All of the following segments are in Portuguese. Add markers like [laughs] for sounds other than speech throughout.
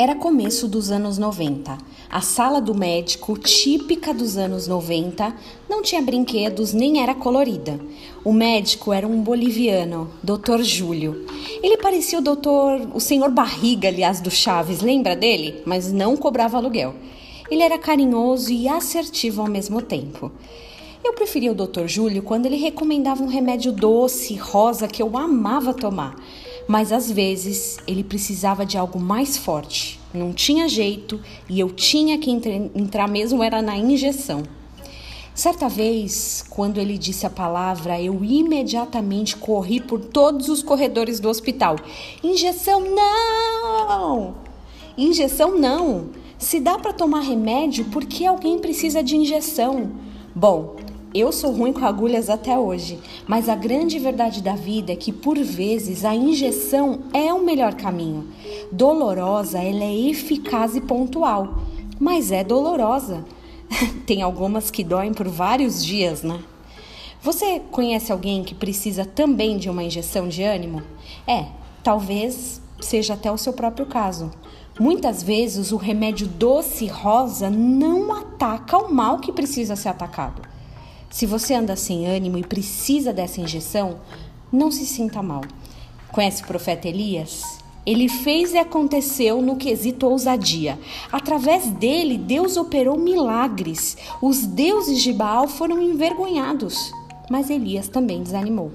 Era começo dos anos 90. A sala do médico, típica dos anos 90, não tinha brinquedos nem era colorida. O médico era um boliviano, Dr. Júlio. Ele parecia o doutor, o senhor Barriga, aliás, do Chaves, lembra dele? Mas não cobrava aluguel. Ele era carinhoso e assertivo ao mesmo tempo. Eu preferia o Dr. Júlio quando ele recomendava um remédio doce, rosa, que eu amava tomar mas às vezes ele precisava de algo mais forte. Não tinha jeito e eu tinha que entrar mesmo era na injeção. Certa vez, quando ele disse a palavra, eu imediatamente corri por todos os corredores do hospital. Injeção não! Injeção não! Se dá para tomar remédio, por que alguém precisa de injeção? Bom, eu sou ruim com agulhas até hoje, mas a grande verdade da vida é que por vezes a injeção é o melhor caminho. Dolorosa, ela é eficaz e pontual, mas é dolorosa. [laughs] Tem algumas que doem por vários dias, né? Você conhece alguém que precisa também de uma injeção de ânimo? É, talvez seja até o seu próprio caso. Muitas vezes o remédio doce rosa não ataca o mal que precisa ser atacado. Se você anda sem ânimo e precisa dessa injeção, não se sinta mal. Conhece o profeta Elias? Ele fez e aconteceu no quesito ousadia. Através dele, Deus operou milagres. Os deuses de Baal foram envergonhados, mas Elias também desanimou.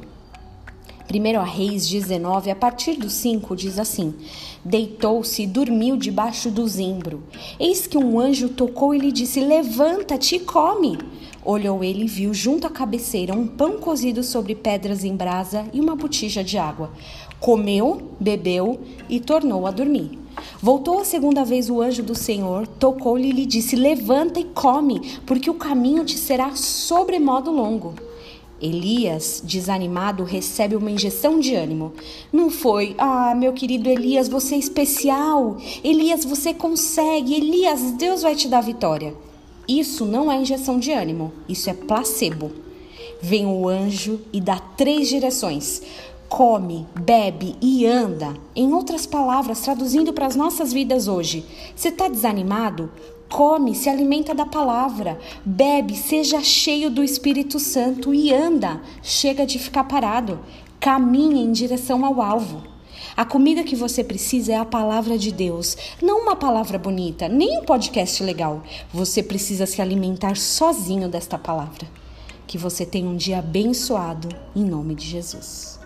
1 Reis 19, a partir do 5, diz assim: Deitou-se e dormiu debaixo do zimbro. Eis que um anjo tocou e lhe disse: Levanta-te e come. Olhou ele e viu junto à cabeceira um pão cozido sobre pedras em brasa e uma botija de água. Comeu, bebeu e tornou a dormir. Voltou a segunda vez o anjo do Senhor, tocou-lhe e lhe disse: Levanta e come, porque o caminho te será sobremodo longo. Elias, desanimado, recebe uma injeção de ânimo. Não foi, ah, meu querido Elias, você é especial. Elias, você consegue. Elias, Deus vai te dar vitória. Isso não é injeção de ânimo, isso é placebo. Vem o anjo e dá três direções: come, bebe e anda. Em outras palavras, traduzindo para as nossas vidas hoje, você está desanimado? Come, se alimenta da palavra, bebe, seja cheio do Espírito Santo e anda. Chega de ficar parado, caminha em direção ao alvo. A comida que você precisa é a palavra de Deus, não uma palavra bonita, nem um podcast legal. Você precisa se alimentar sozinho desta palavra. Que você tenha um dia abençoado em nome de Jesus.